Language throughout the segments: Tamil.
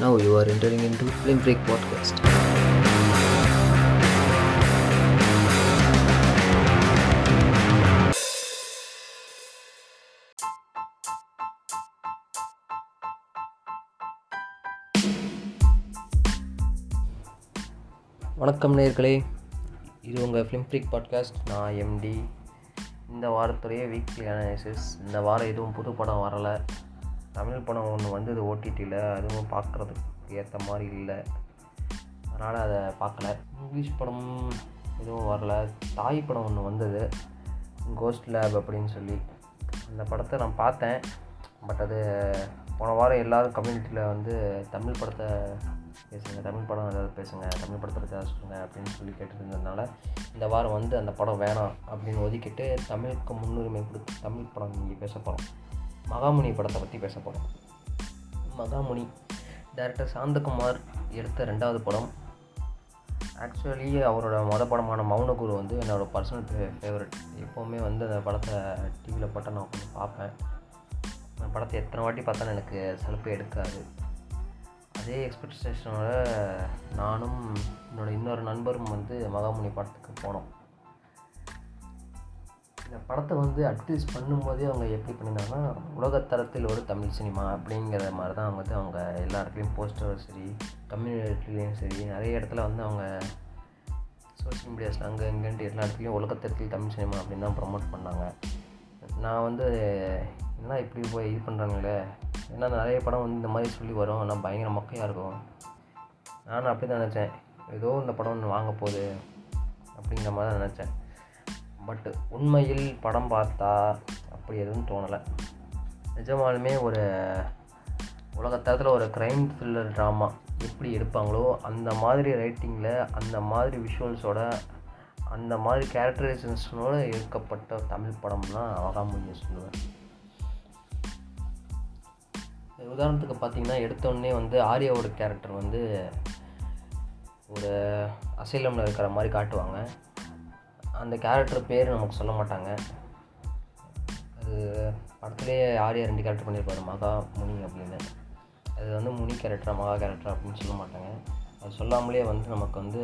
Now you are entering into Film Break Podcast. வணக்கம் நேர்களே. இது உங்கள் ஃபிலிம் ஃப்ரீக் பாட்காஸ்ட் நான் எம்டி இந்த வாரத்துடைய வீக்லி அனாலிசிஸ் இந்த வாரம் எதுவும் புது படம் வரலை. தமிழ் படம் ஒன்று வந்தது ஓடிடியில் அதுவும் பார்க்குறதுக்கு ஏற்ற மாதிரி இல்லை. அதனால் அதை பார்க்கல இங்கிலீஷ் படம் எதுவும் வரல. தாய் படம் ஒன்று வந்தது. கோஸ்ட் லேப் அப்படின்னு சொல்லி. அந்த படத்தை நான் பார்த்தேன். பட் அது போன வாரம் எல்லோரும் கம்யூனிட்டியில் வந்து தமிழ் படத்தை பேசுங்க தமிழ் படம் ஏதாவது பேசுங்க தமிழ் படத்தை பற்றி ஏதாவது சொல்லுங்கள் அப்படின்னு சொல்லி கேட்டுருந்ததுனால இந்த வாரம் வந்து அந்த படம் வேணாம் அப்படின்னு ஒதுக்கிட்டு தமிழுக்கு முன்னுரிமை கொடுத்து தமிழ் படம் இங்கே பேச போகிறோம் மகாமுனி படத்தை பற்றி பேச போகிறோம் மகாமுனி டேரக்டர் சாந்தகுமார் எடுத்த ரெண்டாவது படம். ஆக்சுவலி அவரோட மொத படமான மௌனகுரு வந்து என்னோடய பர்சனல் ஃபேவரட் எப்போவுமே வந்து அந்த படத்தை டிவியில் போட்டால் நான் கொஞ்சம் பார்ப்பேன். அந்த படத்தை எத்தனை வாட்டி பார்த்தாலும் எனக்கு சலுப்பை எடுக்காது. அதே எக்ஸ்பெக்டேஷனோட நானும் என்னோடய இன்னொரு நண்பரும் வந்து மகாமுனி படத்துக்கு போனோம். இந்த படத்தை வந்து அட்லீஸ்ட் பண்ணும்போதே அவங்க எப்படி பண்ணியிருந்தாங்கன்னா உலகத்தரத்தில் ஒரு தமிழ் சினிமா அப்படிங்கிற மாதிரி தான் அவங்க வந்து அவங்க எல்லா இடத்துலையும் போஸ்டரும் சரி கம்யூனிட்டிலையும் சரி நிறைய இடத்துல வந்து அவங்க சோஷியல் மீடியாஸில் அங்கே இங்கேன்ட்டு எல்லா இடத்துலையும் உலகத்தரத்தில் தமிழ் சினிமா அப்படின்னு தான் ப்ரொமோட் பண்ணாங்க. நான் வந்து என்ன இப்படி போய் இது பண்ணுறாங்களே ஏன்னா நிறைய படம் வந்து இந்த மாதிரி சொல்லி வரும். ஆனால் பயங்கர மொக்கையாக இருக்கும். நானும் அப்படி தான் நினச்சேன். ஏதோ இந்த படம் ஒன்று வாங்க போகுது அப்படிங்கிற மாதிரி தான் நினச்சேன். பட் உண்மையில் படம் பார்த்தா அப்படி எதுவும் தோணலை. நிஜமாலுமே ஒரு உலகத்தரத்தில் ஒரு க்ரைம் த்ரில்லர் ட்ராமா எப்படி எடுப்பாங்களோ அந்த மாதிரி ரைட்டிங்கில் அந்த மாதிரி விஷுவல்ஸோட அந்த மாதிரி கேரக்டரைசேஷனோடு எடுக்கப்பட்ட தமிழ் படம்லாம் தான் அவகாமொழியை சொல்லுவேன் உதாரணத்துக்கு பார்த்தீங்கன்னா எடுத்தோடனே வந்து ஆர்யாவோட கேரக்டர் வந்து ஒரு அசைலமில் இருக்கிற மாதிரி காட்டுவாங்க. அந்த கேரக்டர் பேர் நமக்கு சொல்ல மாட்டாங்க. அது படத்துலேயே யார் ரெண்டு கேரக்டர் பண்ணியிருப்பாரு மகா முனி அப்படின்னு. அது வந்து முனி கேரக்டரா மகா கேரக்டர் அப்படின்னு சொல்ல மாட்டாங்க. அது சொல்லாமலே வந்து நமக்கு வந்து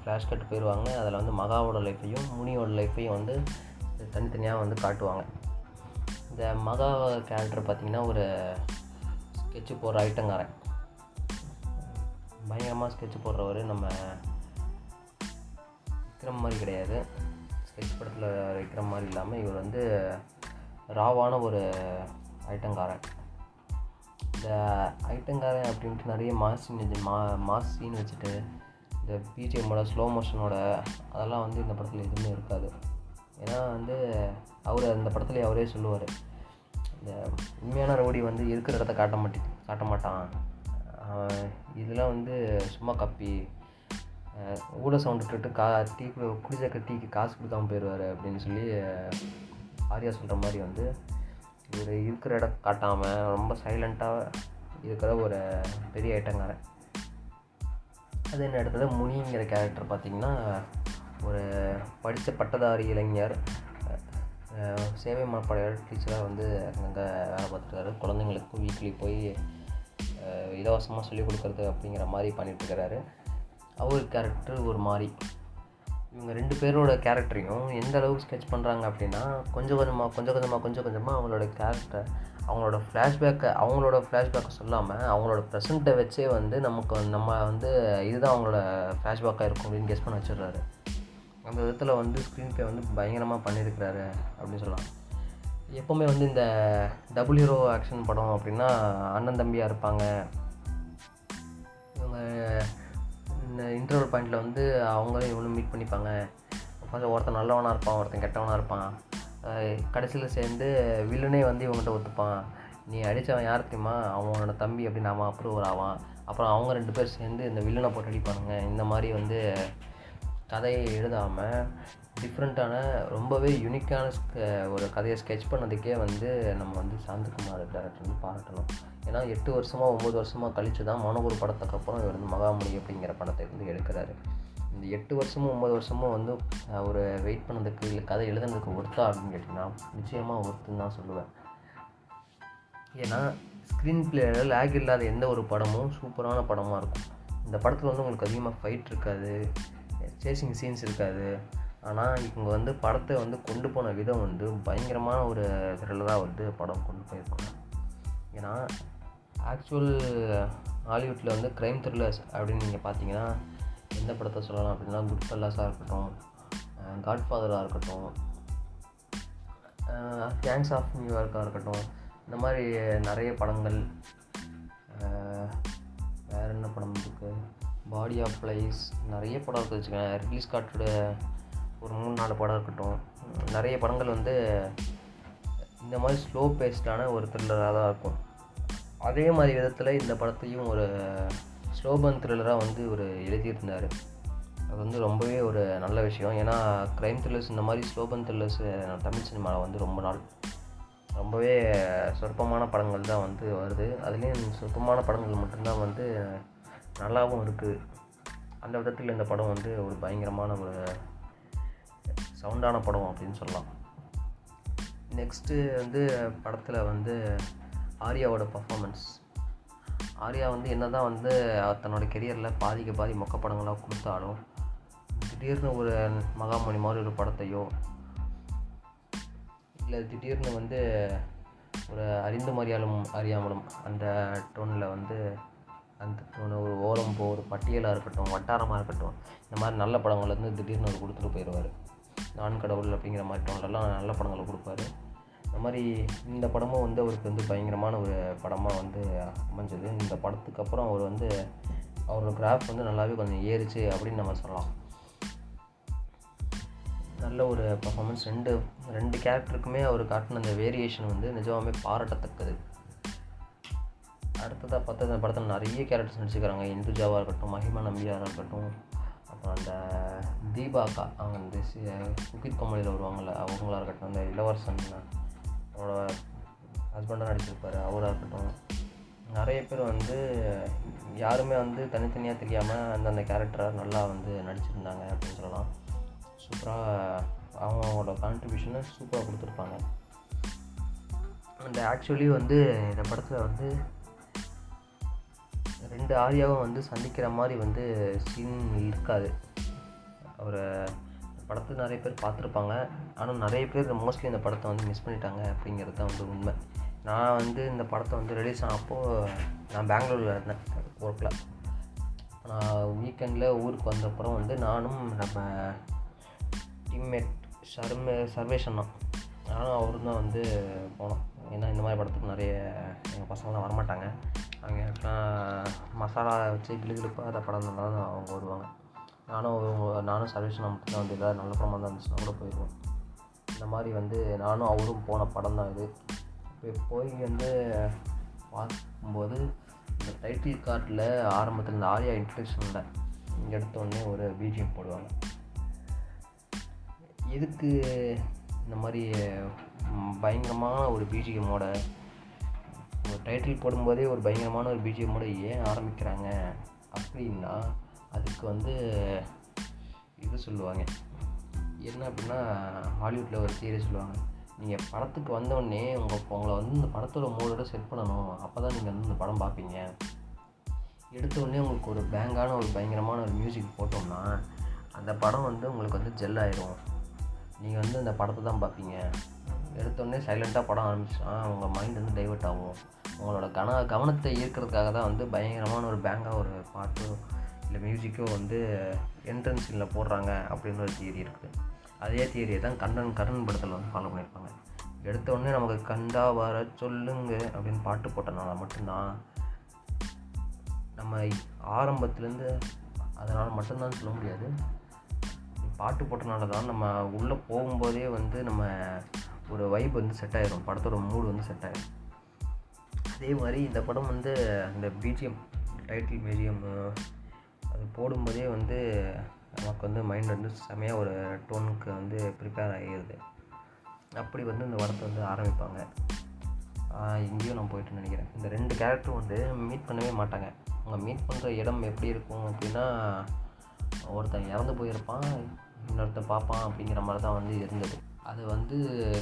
ஃப்ளாஷ் கட் போயிடுவாங்க அதில் வந்து மகாவோட லைஃப்பையும் முனியோட லைஃப்பையும் வந்து தனித்தனியாக வந்து காட்டுவாங்க. இந்த மகா கேரக்டர் பார்த்திங்கன்னா ஒரு ஸ்கெட்சு போடுற ஐட்டங்காரன் பயங்கரமாக ஸ்கெட்சு போடுறவர் நம்ம விக்ரம் மாதிரி கிடையாது. ஸ்கெட்ச் படத்தில் விக்ரம் மாதிரி இல்லாமல் இவர் வந்து ராவான ஒரு ஐட்டங்காரன். இந்த ஐட்டங்காரன் அப்படின்ட்டு நிறைய மாஸ் சீன் மா மாஸ் சீன் வச்சுட்டு இந்த பிஜிஎம்மோட ஸ்லோ மோஷனோட அதெல்லாம் வந்து இந்த படத்தில் எதுவுமே இருக்காது. ஏன்னா வந்து அவர் அந்த படத்துலேயே அவரே சொல்லுவார். இந்த உண்மையான ரவுடி வந்து இருக்கிற இடத்த காட்ட மாட்டி காட்ட மாட்டான். இதெல்லாம் வந்து சும்மா கப்பி ஊட சவுண்ட் விட்டுட்டு கா டீ குடிச்சக்க டீக்கு காசு கொடுக்காம போயிடுவார் அப்படின்னு சொல்லி ஆர்யா சொல்கிற மாதிரி வந்து இவர் இருக்கிற இடம் காட்டாமல் ரொம்ப சைலண்ட்டாக இருக்கிற ஒரு பெரிய ஐட்டங்காரன் அது என்ன முனிங்கிற கேரக்டர் பார்த்திங்கன்னா ஒரு படித்த பட்டதாரி இளைஞர் சேவை மாப்பாளையர் டீச்சராக வந்து அங்கங்கே வேலை பார்த்துருக்காரு குழந்தைங்களுக்கு வீக்லி போய் இலவசமாக சொல்லிக் கொடுக்குறது அப்படிங்கிற மாதிரி பண்ணிகிட்ருக்கிறாரு அவர் கேரக்டர் ஒரு மாதிரி. இவங்க ரெண்டு பேரோட கேரக்டரையும் எந்த அளவுக்கு ஸ்கெட்ச் பண்ணுறாங்க அப்படின்னா கொஞ்சம் கொஞ்சமாக கொஞ்சம் கொஞ்சமாக கொஞ்சம் கொஞ்சமாக அவங்களோட கேரக்டர் அவங்களோட ஃப்ளாஷ்பேக்கை அவங்களோட ஃப்ளாஷ்பேக்கை சொல்லாமல் அவங்களோட ப்ரெசண்ட்டை வச்சே வந்து நமக்கு நம்ம வந்து இதுதான் அவங்களோட ஃப்ளாஷ்பேக்காக இருக்கும் அப்படின்னு கெஸ் பண்ண வச்சிடுறாரு. அந்த விதத்தில் வந்து ஸ்க்ரீன் ப்ளே வந்து பயங்கரமாக பண்ணியிருக்கிறாரு அப்படின்னு சொல்லலாம். எப்போவுமே வந்து இந்த டபுள் ஹீரோ ஆக்ஷன் படம் அப்படின்னா அண்ணன் தம்பியாக இருப்பாங்க. இவங்க இந்த இன்டர்வல் பாயிண்டில் வந்து அவங்களும் இவனும் மீட் பண்ணிப்பாங்க. ஃபஸ்ட்டு ஒருத்தன் நல்லவனாக இருப்பான் ஒருத்தன் கெட்டவனாக இருப்பான். கடைசியில் சேர்ந்து வில்லனே வந்து இவங்ககிட்ட ஒத்துப்பான். நீ அடித்தவன் யார் தெரியுமா? அவனோட தம்பி அப்படின்னு அவன் அப்ரூவர் ஆவான். அப்புறம் அவங்க ரெண்டு பேர் சேர்ந்து இந்த வில்லனை போட்டு அடிப்பானுங்க. இந்த மாதிரி வந்து கதையை எழுதாமல் டிஃப்ரெண்ட்டான ரொம்பவே யுனிக்கான ஒரு கதையை ஸ்கெட்ச் பண்ணதுக்கே வந்து நம்ம வந்து சாந்தகுமார் டேரக்டர் வந்து பாராட்டணும். ஏன்னா எட்டு வருஷமாக ஒம்பது வருஷமாக கழித்து தான் மனோகுரு படத்துக்கு அப்புறம் இவர் வந்து மகாமணி அப்படிங்கிற படத்தை வந்து எடுக்கிறாரு. இந்த எட்டு வருஷமும் ஒம்பது வருஷமும் வந்து ஒரு வெயிட் பண்ணதுக்கு இல்லை கதை எழுதுனதுக்கு ஒர்த்தா அப்படின்னு கேட்டிங்கன்னா நிச்சயமாக ஒர்த்துன்னு தான் சொல்லுவேன். ஏன்னா ஸ்க்ரீன் பிளேயில் லேக் இல்லாத எந்த ஒரு படமும் சூப்பரான படமாக இருக்கும். இந்த படத்தில் வந்து உங்களுக்கு அதிகமாக ஃபைட் இருக்காது. சேசிங் சீன்ஸ் இருக்காது. ஆனால் இவங்க வந்து படத்தை வந்து கொண்டு போன விதம் வந்து பயங்கரமான ஒரு த்ரில்லராக வந்து படம் கொண்டு போயிருக்காங்க ஏன்னா ஆக்சுவல் ஹாலிவுட்டில் வந்து க்ரைம் த்ரில்லர்ஸ் அப்படின்னு நீங்கள் பார்த்தீங்கன்னா எந்த படத்தை சொல்லலாம் அப்படின்னா குட் ஃபெல்லாஸாக இருக்கட்டும் காட்ஃபாதராக இருக்கட்டும் கேங்ஸ் ஆஃப் நியூயார்க்காக இருக்கட்டும் இந்த மாதிரி நிறைய படங்கள் வேறு என்ன படம் இருக்குது பாடி ஆஃப் ப்ளைஸ் நிறைய படம் இருக்குது வச்சுக்கோங்க. ரிலீஸ் கார்டோட ஒரு மூணு நாலு படம் இருக்கட்டும். நிறைய படங்கள் வந்து இந்த மாதிரி ஸ்லோ பேஸ்டான ஒரு த்ரில்லராக தான் இருக்கும். அதே மாதிரி விதத்தில் இந்த படத்தையும் ஒரு ஸ்லோபன் த்ரில்லராக வந்து ஒரு எழுதியிருந்தார். அது வந்து ரொம்பவே ஒரு நல்ல விஷயம். ஏன்னா க்ரைம் த்ரில்லர்ஸ் இந்த மாதிரி ஸ்லோபன் த்ரில்லர்ஸ் தமிழ் சினிமாவில் வந்து ரொம்ப நாள். ரொம்பவே சொற்பமான படங்கள் தான் வந்து வருது. அதுலேயும் சொற்பமான படங்கள் மட்டும்தான் வந்து நல்லாவும் இருக்குது அந்த விதத்தில் இந்த படம் வந்து ஒரு பயங்கரமான ஒரு சவுண்டான படம் அப்படின்னு சொல்லலாம். நெக்ஸ்ட்டு வந்து படத்தில் வந்து ஆர்யாவோட பர்ஃபாமன்ஸ் ஆர்யா வந்து என்ன தான் வந்து தன்னோட கெரியரில் பாதிக்கு பாதி மொக்க படங்களாக கொடுத்தாலும் திடீர்னு ஒரு மகாமணி மாதிரி ஒரு படத்தையோ இல்லை திடீர்னு வந்து ஒரு அறிந்து மறியாலும் அறியாமலும் அந்த டோனில் வந்து அந்த டோனு ஒரு ஓரம் போ ஒரு பட்டியலாக இருக்கட்டும் வட்டாரமாக இருக்கட்டும் இந்த மாதிரி நல்ல படங்கள் வந்து திடீர்னு அவர் கொடுத்துட்டு போயிடுவார் நான் கடவுள் அப்படிங்கிற மாதிரி டோன்லலாம் நல்ல படங்களை கொடுப்பாரு. இந்த மாதிரி இந்த படமும் வந்து அவருக்கு வந்து பயங்கரமான ஒரு படமாக வந்து அமைஞ்சது. இந்த படத்துக்கு அப்புறம் அவர் வந்து அவரோட கிராஃப் வந்து நல்லாவே கொஞ்சம் ஏறிச்சு அப்படின்னு நம்ம சொல்லலாம். நல்ல ஒரு பர்ஃபாமன்ஸ் ரெண்டு ரெண்டு கேரக்டருக்குமே அவர் காட்டின அந்த வேரியேஷன் வந்து நிஜமாகவே பாராட்டத்தக்கது. அடுத்ததாக பார்த்தா இந்த படத்தில் நிறைய கேரக்டர்ஸ் நடிச்சுக்கிறாங்க இந்துஜாவாக இருக்கட்டும் மஹிமா நம்பியாக இருக்கட்டும் அப்புறம் அந்த தீபாக்கா அவங்க இந்த குக்கித் கமலியில் வருவாங்கள்ல அவங்களா இருக்கட்டும் அந்த இளவரசன் அவரோட ஹஸ்பண்டாக நடிச்சிருப்பார் அவராக இருக்கட்டும். நிறைய பேர் வந்து யாருமே வந்து தனித்தனியாக தெரியாமல் அந்தந்த கேரக்டராக நல்லா வந்து நடிச்சிருந்தாங்க அப்படின்னு சொல்லலாம். சூப்பராக அவங்க அவங்களோட கான்ட்ரிபியூஷனை சூப்பராக கொடுத்துருப்பாங்க. அந்த ஆக்சுவலி வந்து இந்த படத்தில் வந்து ரெண்டு ஆரியாவும் வந்து சந்திக்கிற மாதிரி வந்து சீன் இருக்காது. அவர் படத்தை நிறைய பேர் பார்த்துருப்பாங்க. ஆனால் நிறைய பேர் மோஸ்ட்லி இந்த படத்தை வந்து மிஸ் பண்ணிட்டாங்க அப்படிங்கிறது தான் வந்து உண்மை. நான் வந்து இந்த படத்தை வந்து ரிலீஸ் ஆனப்போ நான் பெங்களூரில் இருந்தேன் ஒர்க்கில் நான் வீக்கெண்டில் ஊருக்கு வந்தப்புறம் வந்து நானும் நம்ம டீம்மேட் சர்மே சர்வேஷன் தான் நானும் அவரும் தான் வந்து போனோம். ஏன்னா இந்த மாதிரி படத்துக்கு நிறைய எங்கள் பசங்களாம் வரமாட்டாங்க. அவங்க மசாலா வச்சு கிளுகிழுப்பாக அதை படம் தான் அவங்க வருவாங்க. நானும் அவங்க- நானும் சர்வேஷன் மட்டும்தான் வந்து எதாவது நல்ல படமாக தான் இருந்துச்சுன்னா கூட போயிடுவோம் இந்த மாதிரி வந்து நானும் அவரும் போன படம் தான் இது. இப்போ போய் வந்து பார்க்கும்போது இந்த டைட்டில் கார்டில் ஆரம்பத்தில் இந்த ஆர்யா இன்ட்ரடக்ஷனில் இங்கே உடனே ஒரு பிஜிஎம் போடுவாங்க. எதுக்கு இந்த மாதிரி பயங்கரமான ஒரு பிஜிஎம்மோட ஒரு டைட்டில் போடும்போதே ஒரு பயங்கரமான ஒரு பிஜிஎம்மோட ஏன் ஆரம்பிக்கிறாங்க அப்படின்னா அதுக்கு வந்து இது சொல்லுவாங்க. என்ன அப்படின்னா ஹாலிவுட்டில் ஒரு சீரியஸ் சொல்லுவாங்க. நீங்கள் படத்துக்கு வந்தோடனே உங்கள் உங்களை வந்து இந்த படத்தோட மூடோட செட் பண்ணணும். அப்போ தான் நீங்கள் வந்து இந்த படம் பார்ப்பீங்க. எடுத்தோடனே உங்களுக்கு ஒரு பேங்கான ஒரு பயங்கரமான ஒரு மியூசிக் போட்டோம்னா அந்த படம் வந்து உங்களுக்கு வந்து ஜெல் ஆயிரும். நீங்கள் வந்து அந்த படத்தை தான் பார்ப்பீங்க. எடுத்தோடனே சைலண்ட்டாக படம் ஆரம்பிச்சுன்னா உங்கள் மைண்ட் வந்து டைவெர்ட் ஆகும். உங்களோட கன கவனத்தை ஈர்க்கிறதுக்காக தான் வந்து பயங்கரமான ஒரு பேங்காக ஒரு பாட்டோ இல்லை மியூசிக்கோ வந்து என்ட்ரன்ஸ் போடுறாங்க அப்படின்னு ஒரு தியரி இருக்குது அதே தியரியை தான் கண்ணன் கரண் படத்தில் வந்து ஃபாலோ பண்ணியிருப்பாங்க. எடுத்தோடனே நமக்கு கண்டா வர சொல்லுங்க அப்படின்னு பாட்டு போட்டனால மட்டும்தான் நம்ம ஆரம்பத்துலேருந்து அதனால் மட்டும்தான் சொல்ல முடியாது. பாட்டு போட்டனால தான் நம்ம உள்ளே போகும்போதே வந்து நம்ம ஒரு வைப் வந்து செட் ஆயிரும். படத்தோட மூடு வந்து செட் ஆயிரும். அதே மாதிரி இந்த படம் வந்து அந்த பிஜிஎம் டைட்டில் பிஜிஎம் அது போடும்போதே வந்து நமக்கு வந்து மைண்ட் வந்து செமையாக ஒரு டோனுக்கு வந்து ப்ரிப்பேர் ஆகிடுது அப்படி வந்து இந்த படத்தை வந்து ஆரம்பிப்பாங்க. இங்கேயும் நான் போயிட்டு நினைக்கிறேன். இந்த ரெண்டு கேரக்டரும் வந்து மீட் பண்ணவே மாட்டாங்க. அவங்க மீட் பண்ணுற இடம் எப்படி இருக்கும் அப்படின்னா ஒருத்தன் இறந்து போயிருப்பான் இன்னொருத்தன் பார்ப்பான் அப்படிங்கிற மாதிரி தான் வந்து இருந்தது. அது வந்து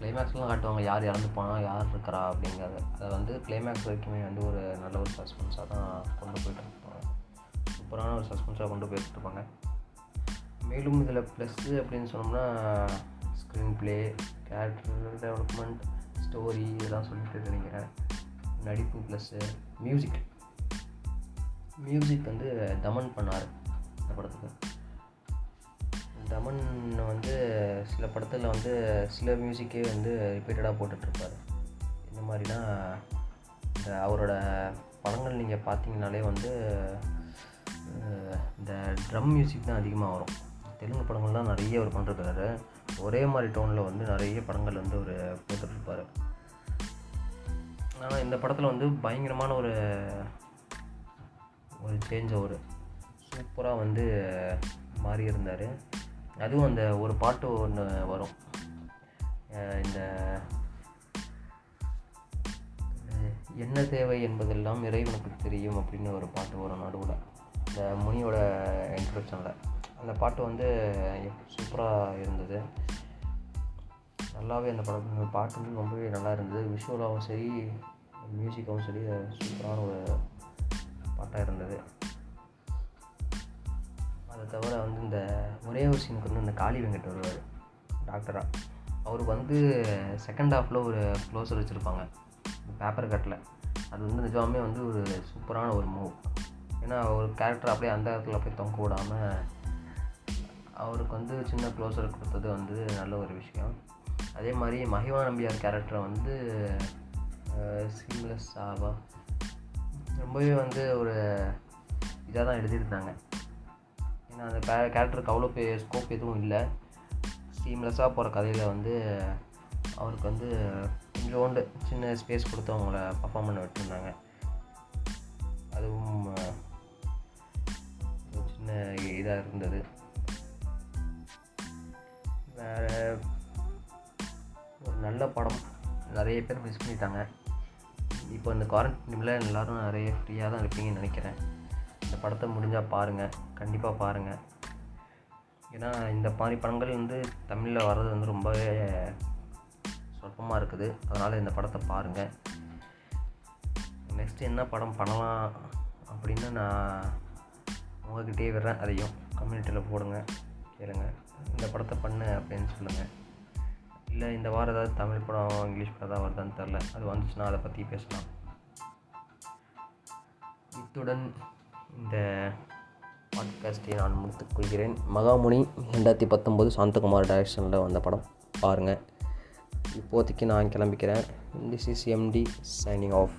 கிளைமேக்ஸ்லாம் காட்டுவாங்க யார் இறந்து போனால் யார் இருக்கிறா? அப்படிங்கிறது. அதை வந்து கிளைமேக்ஸ் வரைக்குமே வந்து ஒரு நல்ல ஒரு சஸ்பென்ஸாக தான் கொண்டு போயிட்டு இருப்பாங்க. சூப்பரான ஒரு சஸ்பென்ஸாக கொண்டு போயிட்டு இருப்பாங்க. மேலும் இதில் ப்ளஸ்ஸு அப்படின்னு சொன்னோம்னா screen play character development story இதெல்லாம் சொல்லிட்டு நினைக்கிறேன். நடிப்பு ப்ளஸ்ஸு மியூசிக் மியூசிக் வந்து தமன் பண்ணார் இந்த படத்துக்கு. தமன் வந்து சில படத்தில் வந்து சில மியூசிக்கே வந்து ரிப்பீட்டடாக போட்டுட்ருப்பார். இந்த மாதிரினா இந்த அவரோட படங்கள் நீங்கள் பார்த்தீங்கனாலே வந்து இந்த ட்ரம் மியூசிக் தான் அதிகமாக வரும். தெலுங்கு படங்கள்லாம் நிறைய அவர் பண்ணிருக்காரு ஒரே மாதிரி டோனில் வந்து நிறைய படங்கள் வந்து அவர் போட்டுட்ருப்பார். ஆனால் இந்த படத்தில் வந்து பயங்கரமான ஒரு ஒரு சேஞ்ச் ஒரு சூப்பராக வந்து மாறி இருந்தார் அதுவும் அந்த ஒரு பாட்டு ஒன்று வரும். இந்த என்ன தேவை என்பதெல்லாம் இறைவனுக்கு தெரியும் அப்படின்னு ஒரு பாட்டு வரும் நடுவில். இந்த முனியோட இன்ட்ரடக்ஷனில் அந்த பாட்டு வந்து சூப்பராக இருந்தது. நல்லாவே அந்த படம் பாட்டு வந்து ரொம்பவே நல்லா இருந்தது. விஷுவலாகவும் சரி மியூசிக்காகவும் சரி சூப்பரான ஒரு பாட்டாக இருந்தது. அதை தவிர வந்து இந்த ஒரே ஒரு சீனுக்கு வந்து இந்த காளி வெங்கட் வருவார் டாக்டராக அவருக்கு வந்து செகண்ட் ஹாஃபில் ஒரு க்ளோஸர் வச்சுருப்பாங்க பேப்பர் கட்டில் அது வந்து நிஜமாமே வந்து ஒரு சூப்பரான ஒரு மூவ் ஏன்னா ஒரு கேரக்டர் அப்படியே அந்த இடத்துல அப்படியே தொங்க விடாமல் அவருக்கு வந்து சின்ன க்ளோஸர் கொடுத்தது வந்து நல்ல ஒரு விஷயம். அதே மாதிரி மகிவா நம்பியார் கேரக்டரை வந்து சீம்லெஸ் ஆவா? ரொம்பவே வந்து ஒரு இதாக தான் எழுதியிருந்தாங்க. ஏன்னா அந்த கே கேரக்டருக்கு அவ்வளோ பெரிய ஸ்கோப் எதுவும் இல்லை. சீம்லெஸ்ஸாக போகிற கதையில் வந்து அவருக்கு வந்து கொஞ்சோண்டு சின்ன ஸ்பேஸ் கொடுத்து அவங்கள பர்ஃபார்ம் பண்ண விட்டுருந்தாங்க. அதுவும் ஒரு சின்ன இதாக இருந்தது. வேறு ஒரு நல்ல படம். நிறைய பேர் மிஸ் பண்ணிட்டாங்க. இப்போ இந்த குவாரண்டைனில் எல்லோரும் நிறைய ஃப்ரீயாக தான் இருப்பீங்கன்னு நினைக்கிறேன். இந்த படத்தை முடிஞ்சால் பாருங்கள் கண்டிப்பாக பாருங்கள் ஏன்னா இந்த மாதிரி படங்கள் வந்து தமிழில் வர்றது வந்து ரொம்பவே சொற்பமாக இருக்குது. அதனால் இந்த படத்தை பாருங்கள் நெக்ஸ்ட் என்ன படம் பண்ணலாம் அப்படின்னு நான் உங்ககிட்டயே விடுறேன். அதையும் கம்யூனிட்டியில் போடுங்க கேளுங்க. இந்த படத்தை பண்ணு அப்படின்னு சொல்லுங்கள் இல்லை இந்த வாரம் ஏதாவது தமிழ் படம் இங்கிலீஷ் படம் ஏதாவது வருதான்னு தெரில அது வந்துச்சுன்னா அதை பற்றி பேசலாம். இத்துடன் இந்த பாட்காஸ்ட்டை நான் முடித்துக் கொள்கிறேன். மகாமுனி ரெண்டாயிரத்தி பத்தொம்போது சாந்தகுமார் டைரக்ஷனில் வந்த படம். பாருங்கள் இப்போதைக்கு நான் கிளம்பிக்கிறேன். This is MT signing off